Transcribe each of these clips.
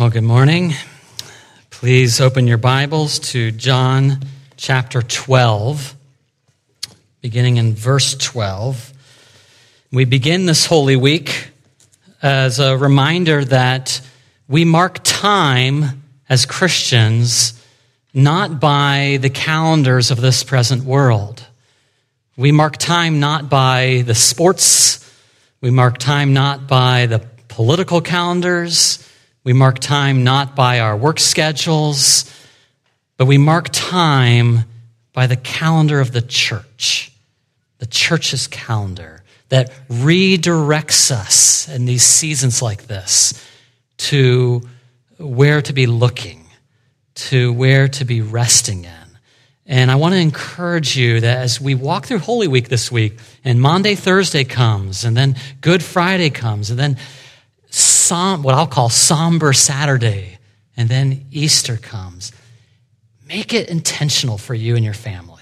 Well, good morning. Please open your Bibles to John chapter 12, beginning in verse 12. We begin this Holy Week as a reminder that we mark time as Christians not by the calendars of this present world. We mark time not by the sports, we mark time not by the political calendars, we mark time not by our work schedules, but we mark time by the calendar of the church, the church's calendar that redirects us in these seasons like this to where to be looking, to where to be resting in. And I want to encourage you that as we walk through Holy Week this week, and Monday, Thursday comes, and then Good Friday comes, and then som- what I'll call somber Saturday, and then Easter comes, make it intentional for you and your family.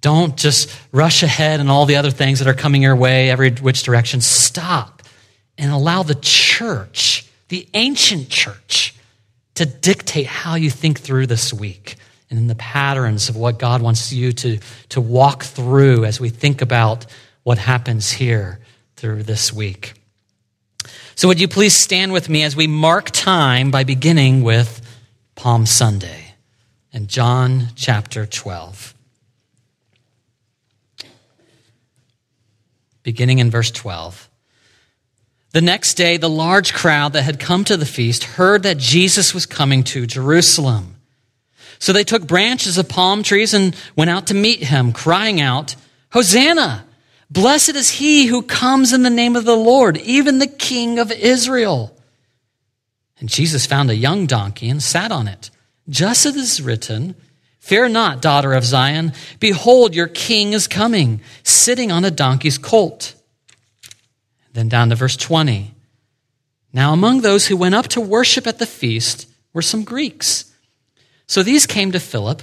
Don't just rush ahead and all the other things that are coming your way, every which direction. Stop and allow the church, the ancient church, to dictate how you think through this week and in the patterns of what God wants you to, to walk through as we think about what happens here through this week. So, would you please stand with me as we mark time by beginning with Palm Sunday and John chapter 12. Beginning in verse 12. The next day, the large crowd that had come to the feast heard that Jesus was coming to Jerusalem. So they took branches of palm trees and went out to meet him, crying out, Hosanna! Blessed is he who comes in the name of the Lord, even the King of Israel. And Jesus found a young donkey and sat on it, just as it is written, Fear not, daughter of Zion. Behold, your king is coming, sitting on a donkey's colt. Then down to verse 20. Now, among those who went up to worship at the feast were some Greeks. So these came to Philip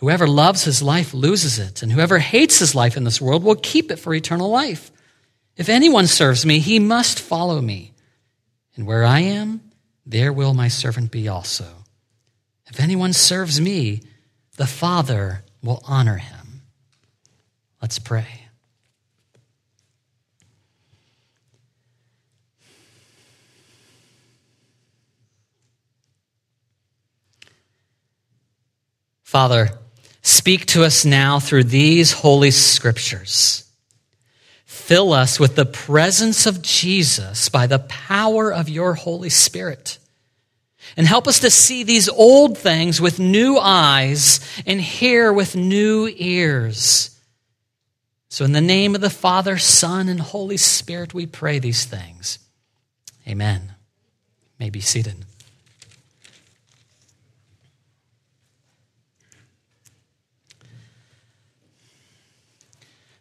Whoever loves his life loses it, and whoever hates his life in this world will keep it for eternal life. If anyone serves me, he must follow me. And where I am, there will my servant be also. If anyone serves me, the Father will honor him. Let's pray. Father, Speak to us now through these holy scriptures. Fill us with the presence of Jesus by the power of your Holy Spirit. And help us to see these old things with new eyes and hear with new ears. So, in the name of the Father, Son, and Holy Spirit, we pray these things. Amen. You may be seated.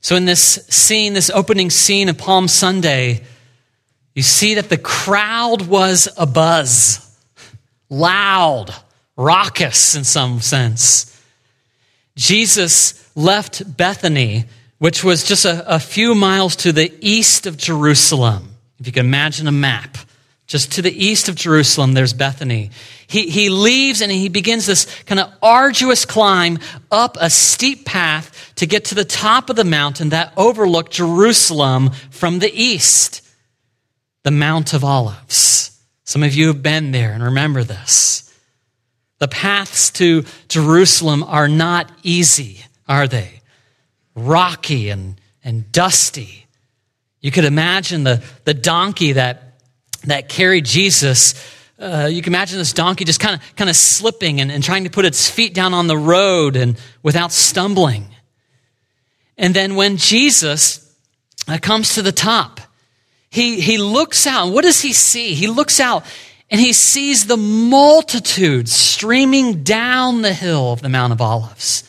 So, in this scene, this opening scene of Palm Sunday, you see that the crowd was a buzz, loud, raucous in some sense. Jesus left Bethany, which was just a, a few miles to the east of Jerusalem. If you can imagine a map, just to the east of Jerusalem, there's Bethany. He, he leaves and he begins this kind of arduous climb up a steep path to get to the top of the mountain that overlooked Jerusalem from the east, the Mount of Olives. Some of you have been there and remember this. The paths to Jerusalem are not easy, are they? Rocky and, and dusty. You could imagine the, the donkey that that carried Jesus, uh, you can imagine this donkey just kind of kind of slipping and, and trying to put its feet down on the road and without stumbling. And then when Jesus uh, comes to the top, he, he looks out. What does he see? He looks out and he sees the multitudes streaming down the hill of the Mount of Olives.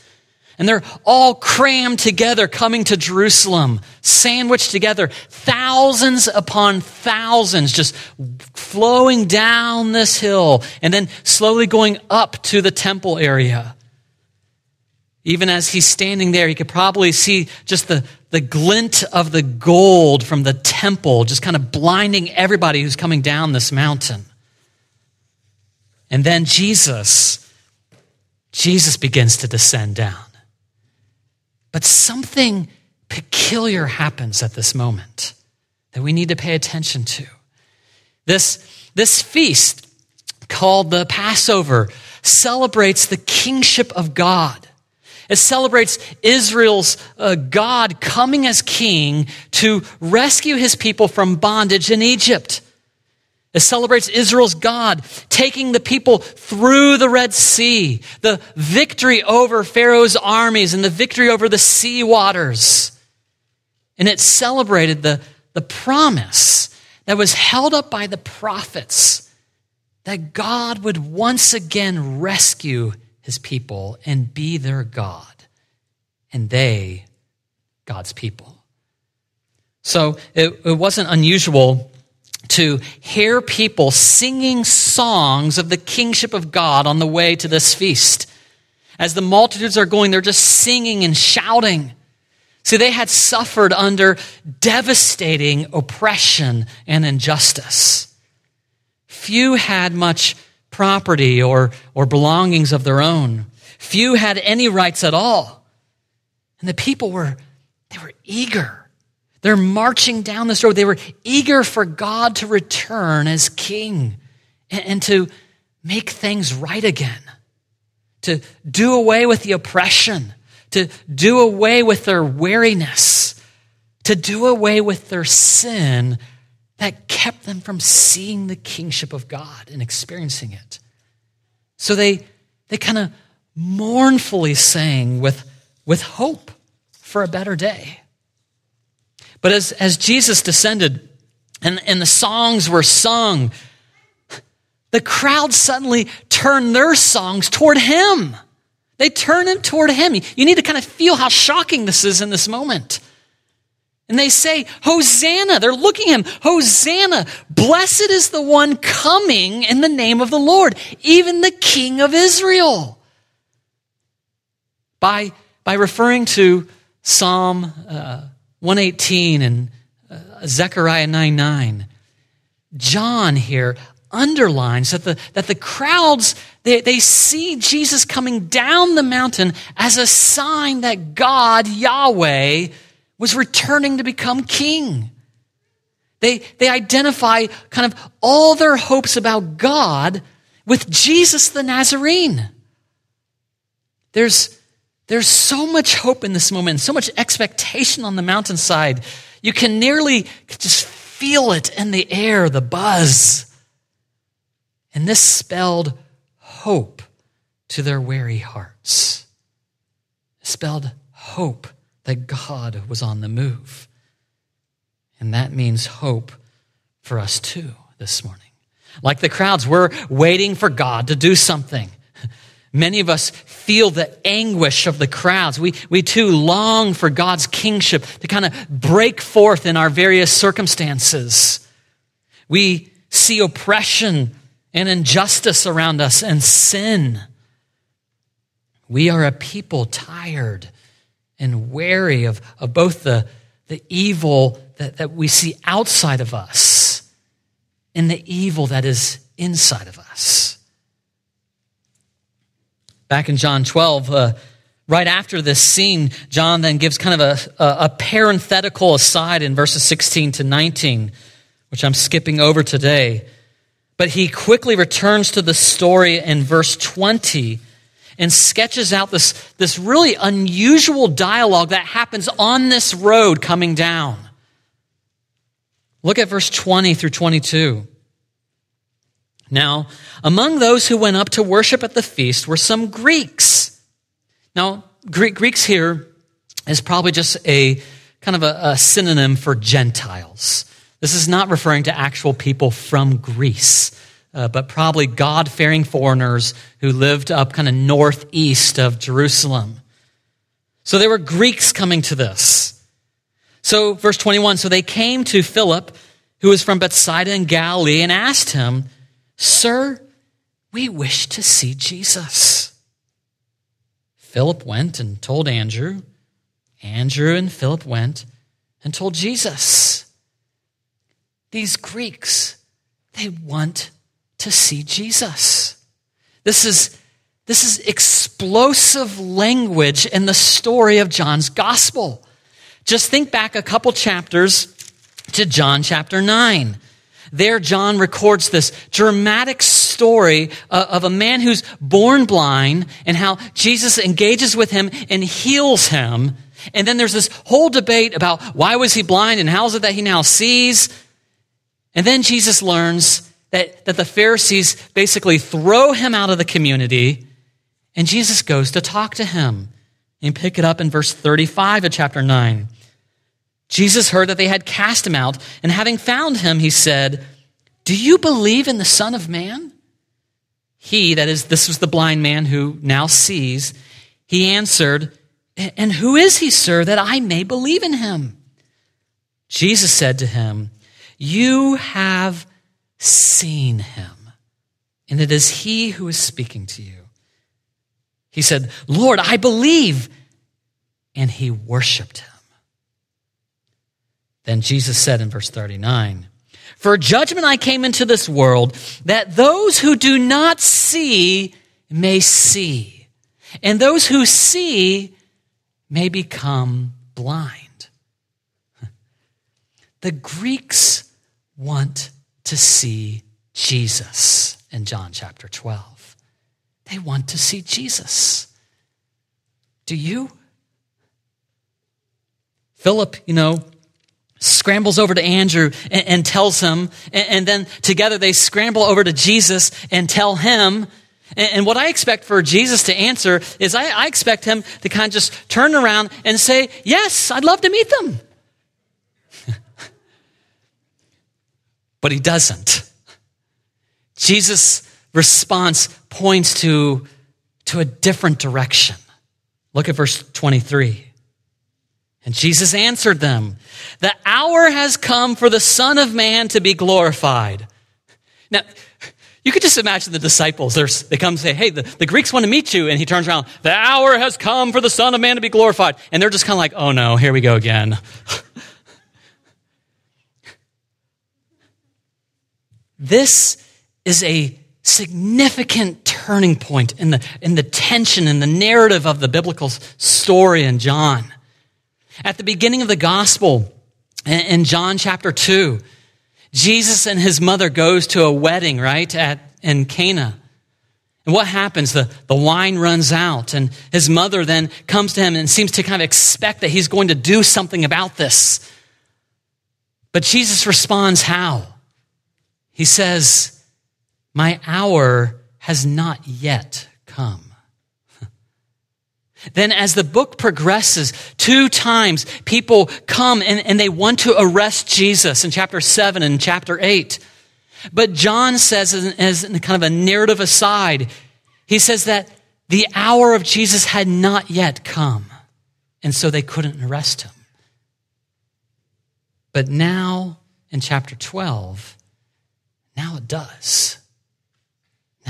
And they're all crammed together coming to Jerusalem, sandwiched together, thousands upon thousands, just flowing down this hill and then slowly going up to the temple area. Even as he's standing there, he could probably see just the, the glint of the gold from the temple, just kind of blinding everybody who's coming down this mountain. And then Jesus, Jesus begins to descend down. But something peculiar happens at this moment that we need to pay attention to. This, this feast called the Passover celebrates the kingship of God. It celebrates Israel's uh, God coming as king to rescue his people from bondage in Egypt. It celebrates Israel's God taking the people through the Red Sea, the victory over Pharaoh's armies and the victory over the sea waters. And it celebrated the, the promise that was held up by the prophets that God would once again rescue his people and be their God, and they, God's people. So it, it wasn't unusual to hear people singing songs of the kingship of God on the way to this feast. As the multitudes are going, they're just singing and shouting. See, they had suffered under devastating oppression and injustice. Few had much property or, or belongings of their own. Few had any rights at all. And the people were, they were eager they're marching down this road. They were eager for God to return as king and, and to make things right again, to do away with the oppression, to do away with their weariness, to do away with their sin that kept them from seeing the kingship of God and experiencing it. So they, they kind of mournfully sang with, with hope for a better day. But as, as Jesus descended and, and the songs were sung, the crowd suddenly turned their songs toward him. They turn them toward him. You need to kind of feel how shocking this is in this moment. And they say, Hosanna. They're looking at him. Hosanna. Blessed is the one coming in the name of the Lord, even the King of Israel. By, by referring to Psalm uh, 118 and uh, Zechariah 9 9. John here underlines that the, that the crowds, they, they see Jesus coming down the mountain as a sign that God, Yahweh, was returning to become king. They, they identify kind of all their hopes about God with Jesus the Nazarene. There's, there's so much hope in this moment, so much expectation on the mountainside. You can nearly just feel it in the air, the buzz. And this spelled hope to their weary hearts. It spelled hope that God was on the move. And that means hope for us too this morning. Like the crowds, we're waiting for God to do something. Many of us feel the anguish of the crowds. We, we too long for God's kingship to kind of break forth in our various circumstances. We see oppression and injustice around us and sin. We are a people tired and wary of, of both the, the evil that, that we see outside of us and the evil that is inside of us. Back in John 12, uh, right after this scene, John then gives kind of a, a, a parenthetical aside in verses 16 to 19, which I'm skipping over today. But he quickly returns to the story in verse 20 and sketches out this, this really unusual dialogue that happens on this road coming down. Look at verse 20 through 22. Now, among those who went up to worship at the feast were some Greeks. Now, Greek, Greeks here is probably just a kind of a, a synonym for Gentiles. This is not referring to actual people from Greece. uh, but probably God fearing foreigners who lived up kind of northeast of Jerusalem. So there were Greeks coming to this. So, verse 21 so they came to Philip, who was from Bethsaida in Galilee, and asked him, Sir, we wish to see Jesus. Philip went and told Andrew. Andrew and Philip went and told Jesus. These Greeks, they want to see Jesus. This is, this is explosive language in the story of John's gospel. Just think back a couple chapters to John chapter 9. There, John records this dramatic story uh, of a man who's born blind and how Jesus engages with him and heals him. And then there's this whole debate about why was he blind and how is it that he now sees? And then Jesus learns that, that the Pharisees basically throw him out of the community, and Jesus goes to talk to him. And pick it up in verse 35 of chapter 9. Jesus heard that they had cast him out, and having found him, he said, Do you believe in the Son of Man? He, that is, this was the blind man who now sees, he answered, And who is he, sir, that I may believe in him? Jesus said to him, You have seen him, and it is he who is speaking to you. He said, Lord, I believe. And he worshiped him. Then Jesus said in verse 39, For judgment I came into this world, that those who do not see may see, and those who see may become blind. The Greeks want to see Jesus in John chapter 12. They want to see Jesus. Do you? Philip, you know, scrambles over to Andrew and, and tells him, and, and, then together they scramble over to Jesus and tell him. And, and what I expect for Jesus to answer is I, I expect him to kind of just turn around and say, Yes, I'd love to meet them. but he doesn't. Jesus' response points to, to a different direction. Look at verse 23. And Jesus answered them, The hour has come for the Son of Man to be glorified. Now, you could just imagine the disciples. they come and say, Hey, the, the Greeks want to meet you. And he turns around, The hour has come for the Son of Man to be glorified. And they're just kind of like, Oh no, here we go again. this is a significant turning point in the, in the tension and the narrative of the biblical story in John. At the beginning of the gospel, in John chapter 2, Jesus and his mother goes to a wedding, right, at, in Cana. And what happens? The, the wine runs out, and his mother then comes to him and seems to kind of expect that he's going to do something about this. But Jesus responds how? He says, My hour has not yet come. Then, as the book progresses, two times people come and, and they want to arrest Jesus in chapter 7 and chapter 8. But John says, as kind of a narrative aside, he says that the hour of Jesus had not yet come, and so they couldn't arrest him. But now, in chapter 12, now it does.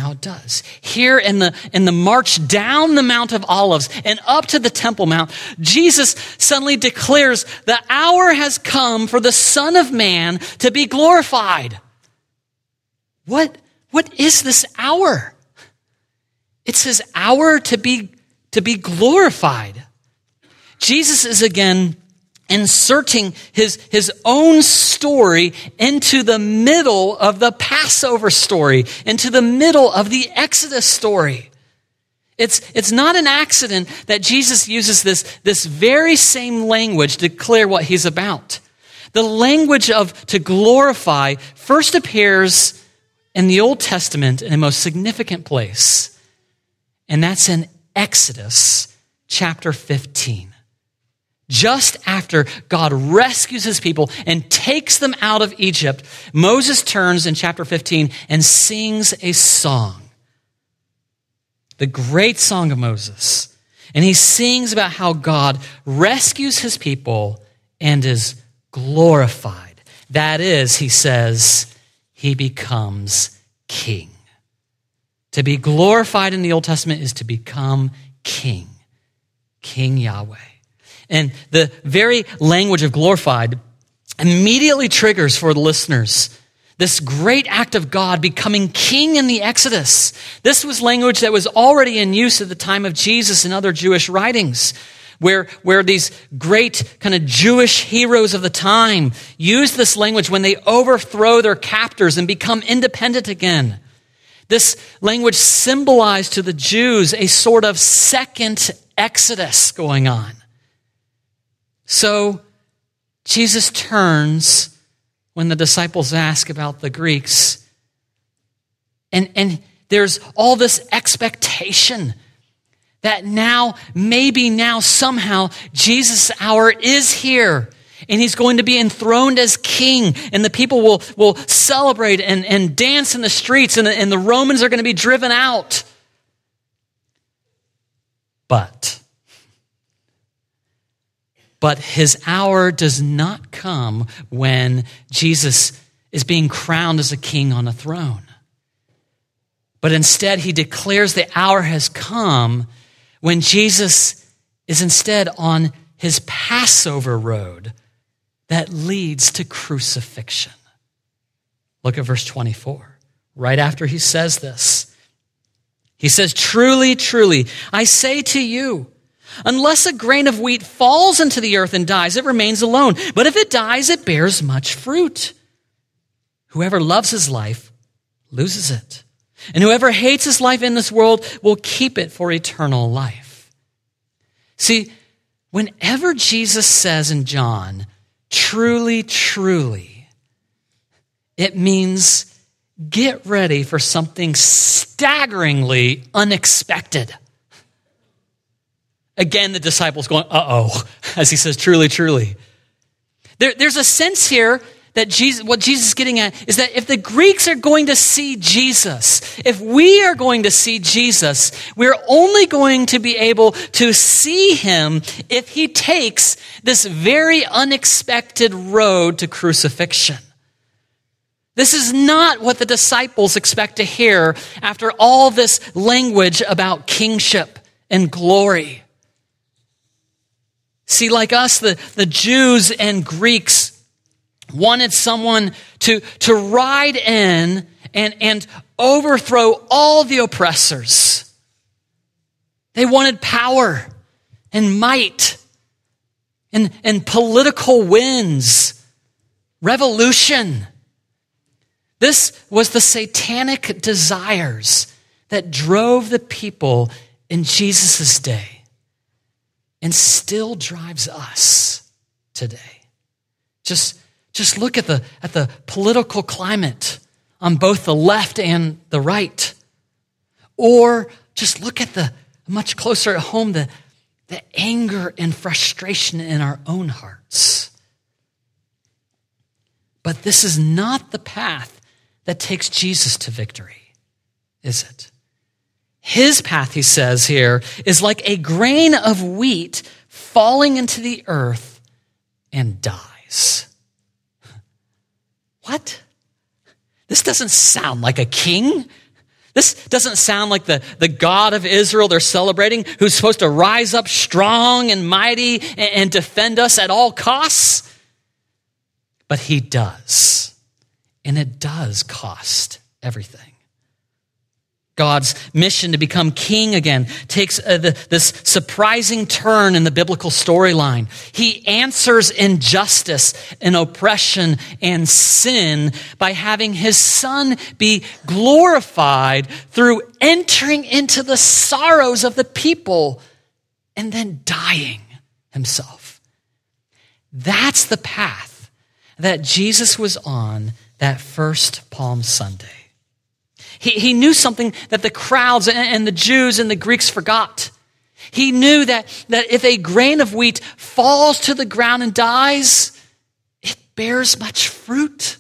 Now it does. Here in the, in the march down the Mount of Olives and up to the Temple Mount, Jesus suddenly declares the hour has come for the Son of Man to be glorified. What, what is this hour? It's his hour to be, to be glorified. Jesus is again inserting his, his own story into the middle of the Passover story, into the middle of the Exodus story. It's, it's not an accident that Jesus uses this, this very same language to declare what he's about. The language of to glorify first appears in the Old Testament in a most significant place, and that's in Exodus chapter 15. Just after God rescues his people and takes them out of Egypt, Moses turns in chapter 15 and sings a song. The great song of Moses. And he sings about how God rescues his people and is glorified. That is, he says, he becomes king. To be glorified in the Old Testament is to become king, King Yahweh. And the very language of glorified immediately triggers for the listeners this great act of God becoming king in the Exodus. This was language that was already in use at the time of Jesus and other Jewish writings. Where, where these great kind of Jewish heroes of the time use this language when they overthrow their captors and become independent again. This language symbolized to the Jews a sort of second exodus going on. So Jesus turns when the disciples ask about the Greeks. And, and there's all this expectation that now, maybe now, somehow, Jesus' hour is here and he's going to be enthroned as king, and the people will, will celebrate and, and dance in the streets, and, and the Romans are going to be driven out. But, but his hour does not come when Jesus is being crowned as a king on a throne. But instead, he declares the hour has come when Jesus is instead on his Passover road that leads to crucifixion. Look at verse 24. Right after he says this, he says, Truly, truly, I say to you, unless a grain of wheat falls into the earth and dies, it remains alone. But if it dies, it bears much fruit. Whoever loves his life loses it. And whoever hates his life in this world will keep it for eternal life. See, whenever Jesus says in John, truly, truly, it means get ready for something staggeringly unexpected. Again, the disciples going, uh oh, as he says, truly, truly. There, there's a sense here that Jesus, what Jesus is getting at is that if the Greeks are going to see Jesus, if we are going to see Jesus, we're only going to be able to see him if he takes this very unexpected road to crucifixion. This is not what the disciples expect to hear after all this language about kingship and glory. See, like us, the, the Jews and Greeks wanted someone to, to ride in and, and overthrow all the oppressors. They wanted power and might and, and political wins, revolution. This was the satanic desires that drove the people in Jesus' day and still drives us today. Just just look at the, at the political climate on both the left and the right. Or just look at the much closer at home, the, the anger and frustration in our own hearts. But this is not the path that takes Jesus to victory, is it? His path, he says here, is like a grain of wheat falling into the earth and dies. What? This doesn't sound like a king. This doesn't sound like the, the God of Israel they're celebrating, who's supposed to rise up strong and mighty and, and defend us at all costs. But he does. And it does cost everything. God's mission to become king again takes uh, the, this surprising turn in the biblical storyline. He answers injustice and oppression and sin by having his son be glorified through entering into the sorrows of the people and then dying himself. That's the path that Jesus was on that first Palm Sunday. He, he knew something that the crowds and the Jews and the Greeks forgot. He knew that, that if a grain of wheat falls to the ground and dies, it bears much fruit.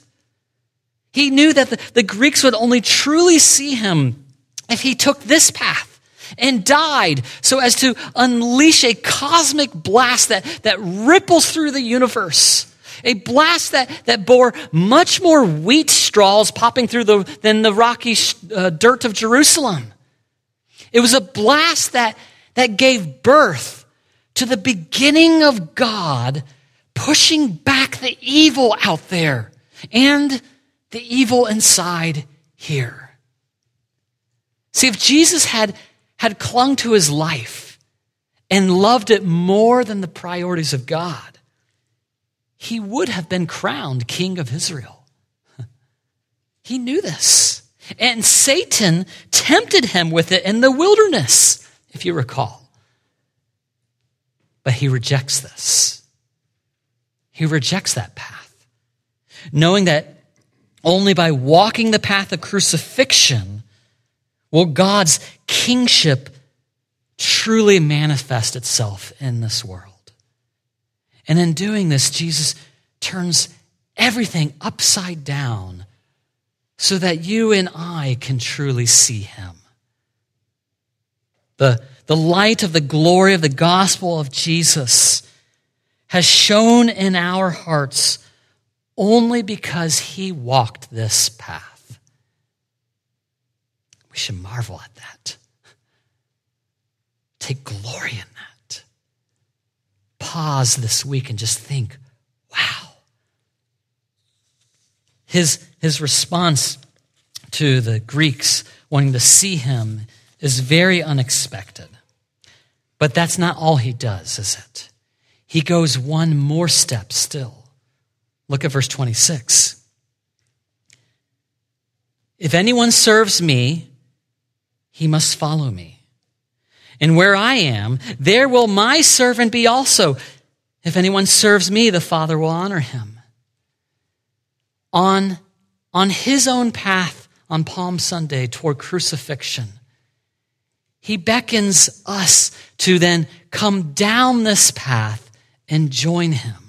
He knew that the, the Greeks would only truly see him if he took this path and died so as to unleash a cosmic blast that, that ripples through the universe. A blast that, that bore much more wheat straws popping through the, than the rocky uh, dirt of Jerusalem. It was a blast that, that gave birth to the beginning of God pushing back the evil out there and the evil inside here. See, if Jesus had, had clung to his life and loved it more than the priorities of God, he would have been crowned king of Israel. he knew this. And Satan tempted him with it in the wilderness, if you recall. But he rejects this. He rejects that path, knowing that only by walking the path of crucifixion will God's kingship truly manifest itself in this world. And in doing this, Jesus turns everything upside down so that you and I can truly see him. The, the light of the glory of the gospel of Jesus has shone in our hearts only because he walked this path. We should marvel at that. Take glory in that. Pause this week and just think, wow. His, his response to the Greeks wanting to see him is very unexpected. But that's not all he does, is it? He goes one more step still. Look at verse 26. If anyone serves me, he must follow me. And where I am, there will my servant be also. If anyone serves me, the Father will honor him on, on his own path on Palm Sunday toward crucifixion. He beckons us to then come down this path and join him.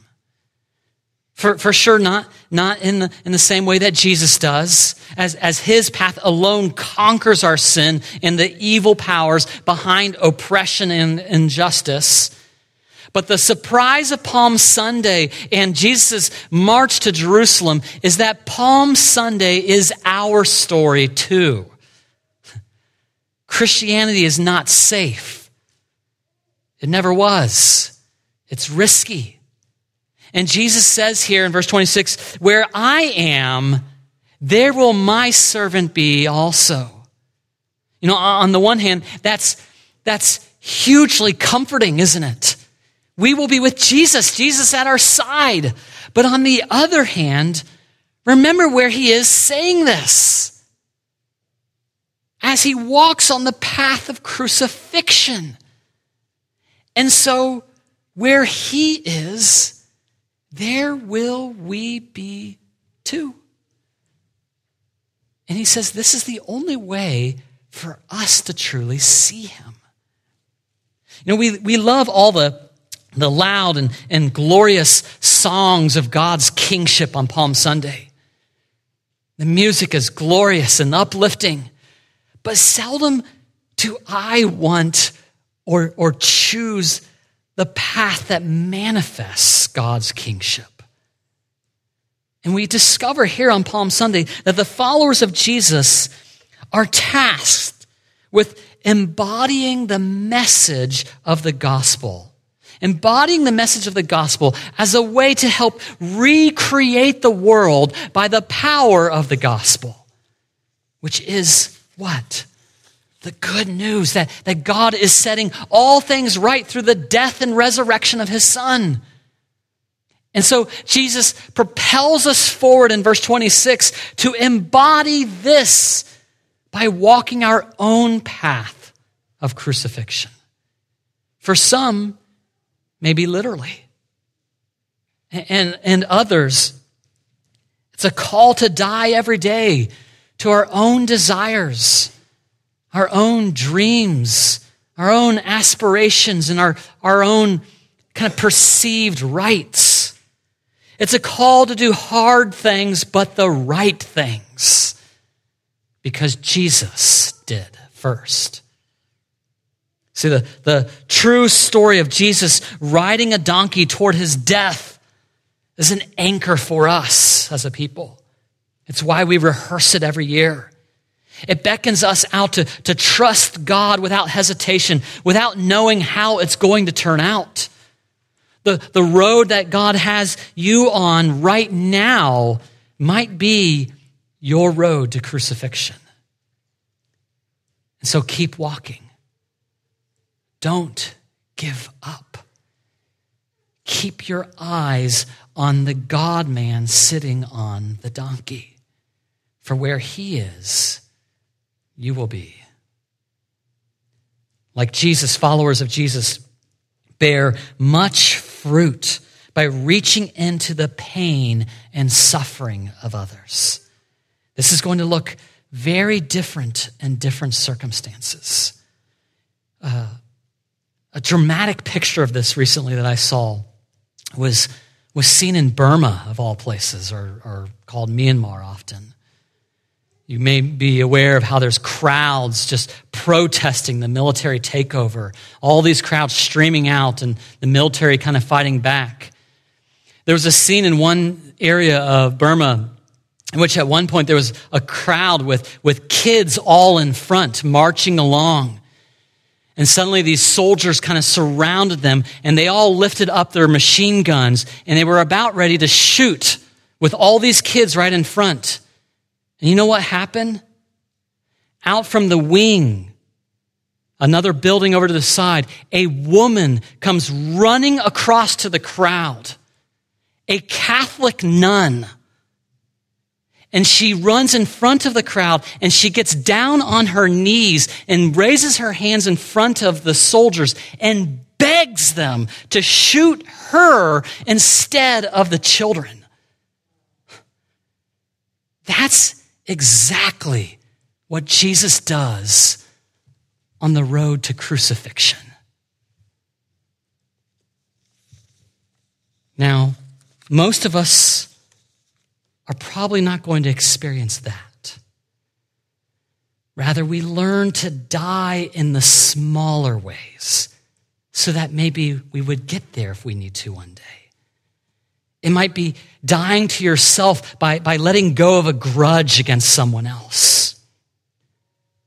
For, for sure, not, not in, the, in the same way that Jesus does, as, as his path alone conquers our sin and the evil powers behind oppression and injustice. But the surprise of Palm Sunday and Jesus' march to Jerusalem is that Palm Sunday is our story too. Christianity is not safe. It never was. It's risky. And Jesus says here in verse 26, where I am, there will my servant be also. You know, on the one hand, that's, that's hugely comforting, isn't it? We will be with Jesus, Jesus at our side. But on the other hand, remember where he is saying this. As he walks on the path of crucifixion. And so, where he is, there will we be too. And he says this is the only way for us to truly see him. You know, we, we love all the the loud and, and glorious songs of God's kingship on Palm Sunday. The music is glorious and uplifting, but seldom do I want or, or choose the path that manifests God's kingship. And we discover here on Palm Sunday that the followers of Jesus are tasked with embodying the message of the gospel embodying the message of the gospel as a way to help recreate the world by the power of the gospel, which is what? The good news that, that God is setting all things right through the death and resurrection of his son. And so Jesus propels us forward in verse 26 to embody this by walking our own path of crucifixion. For some, maybe literally. And, and others, it's a call to die every day to our own desires, our own dreams, our own aspirations and our, our own kind of perceived rights. It's a call to do hard things, but the right things. Because Jesus did first. See, the, the true story of Jesus riding a donkey toward his death is an anchor for us as a people. It's why we rehearse it every year. It beckons us out to, to trust God without hesitation, without knowing how it's going to turn out. The, the road that God has you on right now might be your road to crucifixion. And so keep walking. Don't give up. Keep your eyes on the God man sitting on the donkey. For where he is, you will be. Like Jesus, followers of Jesus bear much fruit by reaching into the pain and suffering of others. This is going to look very different in different circumstances. Uh, a dramatic picture of this recently that I saw was, was seen in Burma, of all places, or, or called Myanmar often. You may be aware of how there's crowds just protesting the military takeover, all these crowds streaming out, and the military kind of fighting back. There was a scene in one area of Burma in which at one point there was a crowd with, with kids all in front marching along. And suddenly these soldiers kind of surrounded them and they all lifted up their machine guns and they were about ready to shoot with all these kids right in front. And you know what happened? Out from the wing, another building over to the side, a woman comes running across to the crowd. A Catholic nun. And she runs in front of the crowd and she gets down on her knees and raises her hands in front of the soldiers and begs them to shoot her instead of the children. That's exactly what Jesus does on the road to crucifixion. Now, most of us are probably not going to experience that. Rather, we learn to die in the smaller ways so that maybe we would get there if we need to one day. It might be dying to yourself by, by letting go of a grudge against someone else.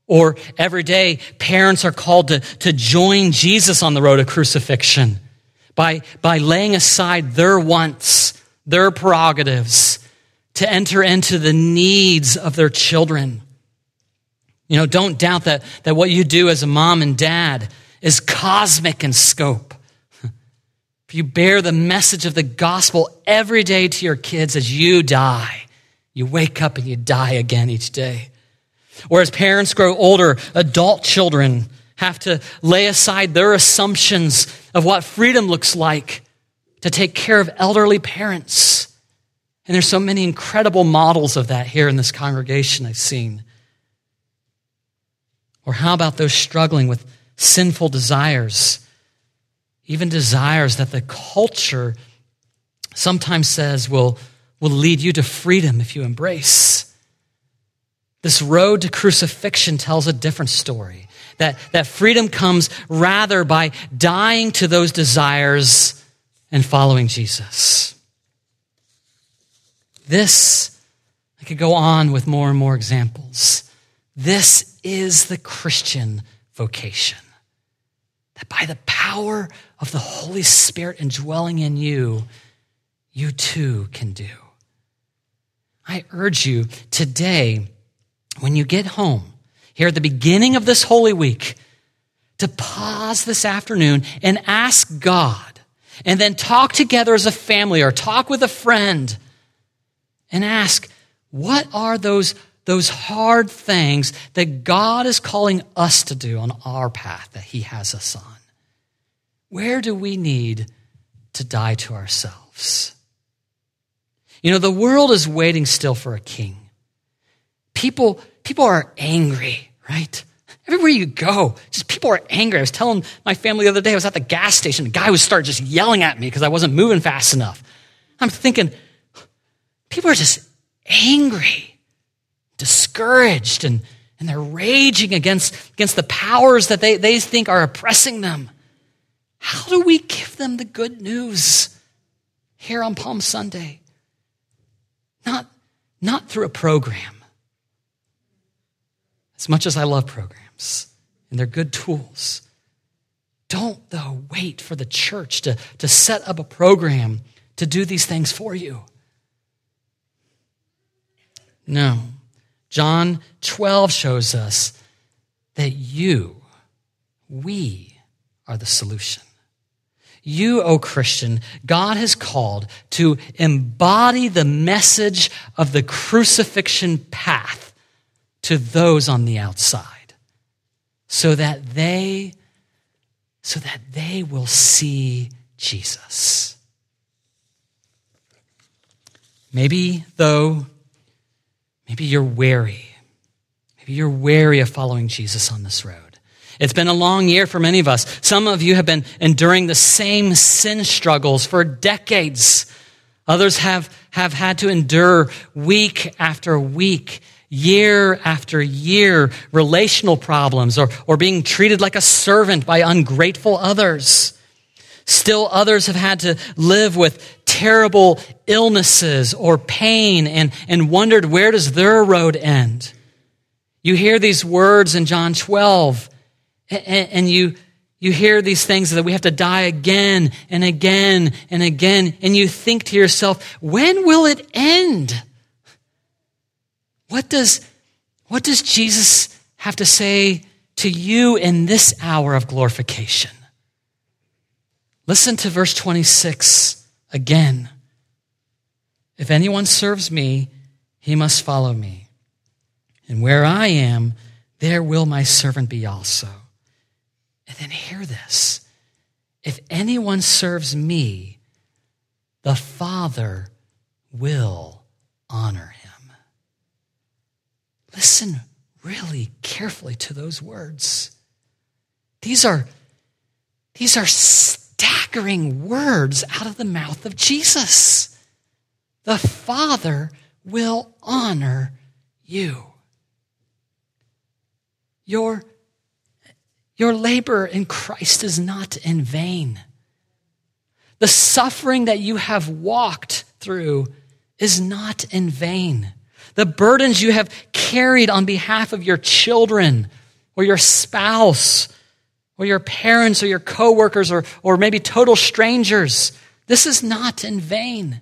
Or every day, parents are called to, to join Jesus on the road of crucifixion by, by laying aside their wants, their prerogatives, to enter into the needs of their children. You know, don't doubt that, that what you do as a mom and dad is cosmic in scope. If you bear the message of the gospel every day to your kids as you die. You wake up and you die again each day. Or as parents grow older, adult children have to lay aside their assumptions of what freedom looks like to take care of elderly parents. And there's so many incredible models of that here in this congregation I've seen. Or how about those struggling with sinful desires? Even desires that the culture sometimes says will, will lead you to freedom if you embrace. This road to crucifixion tells a different story. That, that freedom comes rather by dying to those desires and following Jesus. This, I could go on with more and more examples. This is the Christian vocation that by the power of the Holy Spirit indwelling in you, you too can do. I urge you today, when you get home, here at the beginning of this Holy Week, to pause this afternoon and ask God, and then talk together as a family or talk with a friend and ask, what are those those hard things that God is calling us to do on our path that He has us on. Where do we need to die to ourselves? You know, the world is waiting still for a king. People, people are angry, right? Everywhere you go, just people are angry. I was telling my family the other day, I was at the gas station. The guy was started just yelling at me because I wasn't moving fast enough. I'm thinking, people are just angry, discouraged, and, and they're raging against, against the powers that they, they think are oppressing them. How do we give them the good news here on Palm Sunday? Not, not through a program. As much as I love programs, and they're good tools. Don't, though, wait for the church to, to set up a program to do these things for you. No. John 12 shows us that you, we, are the solution. You, O oh Christian, God has called to embody the message of the crucifixion path to those on the outside so that they so that they will see Jesus. Maybe though maybe you're wary. Maybe you're wary of following Jesus on this road. It's been a long year for many of us. Some of you have been enduring the same sin struggles for decades. Others have, have had to endure week after week, year after year, relational problems or, or being treated like a servant by ungrateful others. Still others have had to live with terrible illnesses or pain and, and wondered where does their road end? You hear these words in John 12 and, and you, you hear these things that we have to die again and again and again, and you think to yourself, when will it end? What does, what does Jesus have to say to you in this hour of glorification? Listen to verse 26 again. If anyone serves me, he must follow me. And where I am, there will my servant be also. And then hear this if anyone serves me, the Father will honor him. Listen really carefully to those words. These are, these are staggering words out of the mouth of Jesus. The Father will honor you. Your your labor in Christ is not in vain. The suffering that you have walked through is not in vain. The burdens you have carried on behalf of your children or your spouse or your parents or your coworkers or, or maybe total strangers, this is not in vain.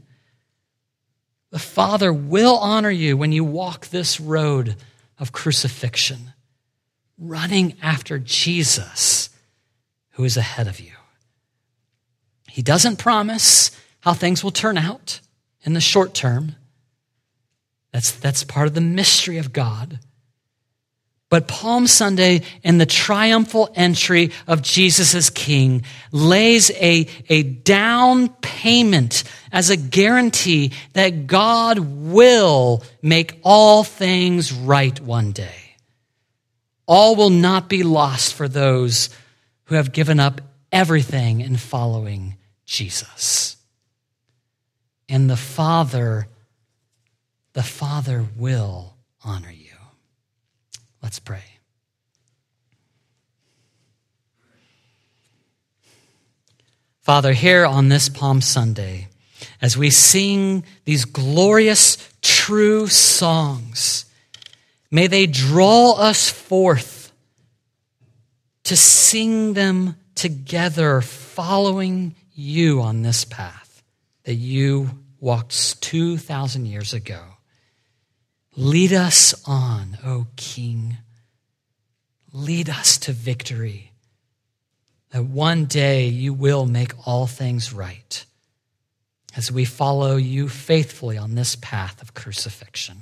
The Father will honor you when you walk this road of crucifixion running after Jesus, who is ahead of you. He doesn't promise how things will turn out in the short term. That's, that's part of the mystery of God. But Palm Sunday and the triumphal entry of Jesus as King lays a, a down payment as a guarantee that God will make all things right one day. All will not be lost for those who have given up everything in following Jesus. And the Father, the Father will honor you. Let's pray. Father, here on this Palm Sunday, as we sing these glorious, true songs, May they draw us forth to sing them together, following you on this path that you walked 2,000 years ago. Lead us on, O King. Lead us to victory. That one day you will make all things right as we follow you faithfully on this path of crucifixion.